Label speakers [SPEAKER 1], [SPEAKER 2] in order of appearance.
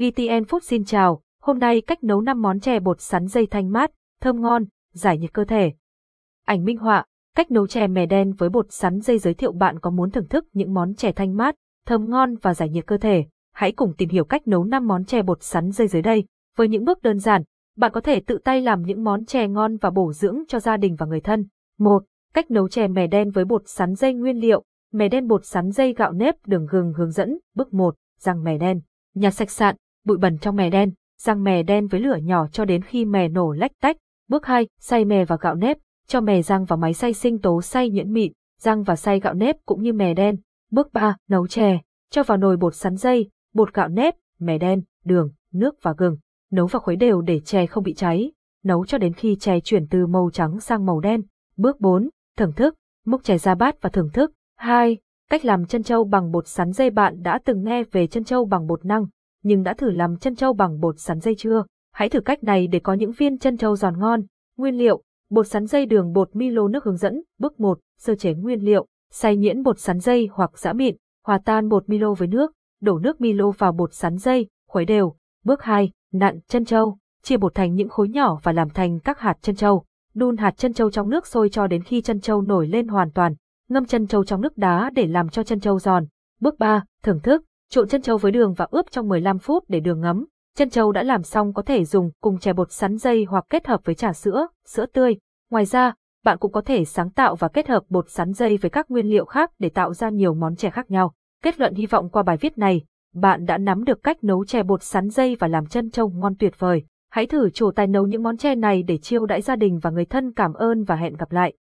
[SPEAKER 1] GTN Food xin chào, hôm nay cách nấu 5 món chè bột sắn dây thanh mát, thơm ngon, giải nhiệt cơ thể. Ảnh minh họa, cách nấu chè mè đen với bột sắn dây giới thiệu bạn có muốn thưởng thức những món chè thanh mát, thơm ngon và giải nhiệt cơ thể. Hãy cùng tìm hiểu cách nấu 5 món chè bột sắn dây dưới đây. Với những bước đơn giản, bạn có thể tự tay làm những món chè ngon và bổ dưỡng cho gia đình và người thân. 1. Cách nấu chè mè đen với bột sắn dây nguyên liệu. Mè đen bột sắn dây gạo nếp đường gừng hướng dẫn. Bước 1. Rang mè đen. Nhặt sạch sạn, bụi bẩn trong mè đen, rang mè đen với lửa nhỏ cho đến khi mè nổ lách tách. Bước 2, xay mè và gạo nếp, cho mè rang vào máy xay sinh tố xay nhuyễn mịn, rang và xay gạo nếp cũng như mè đen. Bước 3, nấu chè, cho vào nồi bột sắn dây, bột gạo nếp, mè đen, đường, nước và gừng. Nấu và khuấy đều để chè không bị cháy. Nấu cho đến khi chè chuyển từ màu trắng sang màu đen. Bước 4, thưởng thức, múc chè ra bát và thưởng thức. 2. Cách làm chân trâu bằng bột sắn dây bạn đã từng nghe về chân trâu bằng bột năng, nhưng đã thử làm chân trâu bằng bột sắn dây chưa? Hãy thử cách này để có những viên chân trâu giòn ngon. Nguyên liệu, bột sắn dây đường bột Milo nước hướng dẫn. Bước 1, sơ chế nguyên liệu, xay nhuyễn bột sắn dây hoặc giã mịn, hòa tan bột Milo với nước, đổ nước Milo vào bột sắn dây, khuấy đều. Bước 2, nặn chân trâu. chia bột thành những khối nhỏ và làm thành các hạt chân trâu. Đun hạt chân trâu trong nước sôi cho đến khi chân trâu nổi lên hoàn toàn, ngâm chân trâu trong nước đá để làm cho chân trâu giòn. Bước 3, thưởng thức, trộn chân trâu với đường và ướp trong 15 phút để đường ngấm. Chân trâu đã làm xong có thể dùng cùng chè bột sắn dây hoặc kết hợp với trà sữa, sữa tươi. Ngoài ra, bạn cũng có thể sáng tạo và kết hợp bột sắn dây với các nguyên liệu khác để tạo ra nhiều món chè khác nhau. Kết luận hy vọng qua bài viết này, bạn đã nắm được cách nấu chè bột sắn dây và làm chân trâu ngon tuyệt vời. Hãy thử chủ tài nấu những món chè này để chiêu đãi gia đình và người thân cảm ơn và hẹn gặp lại.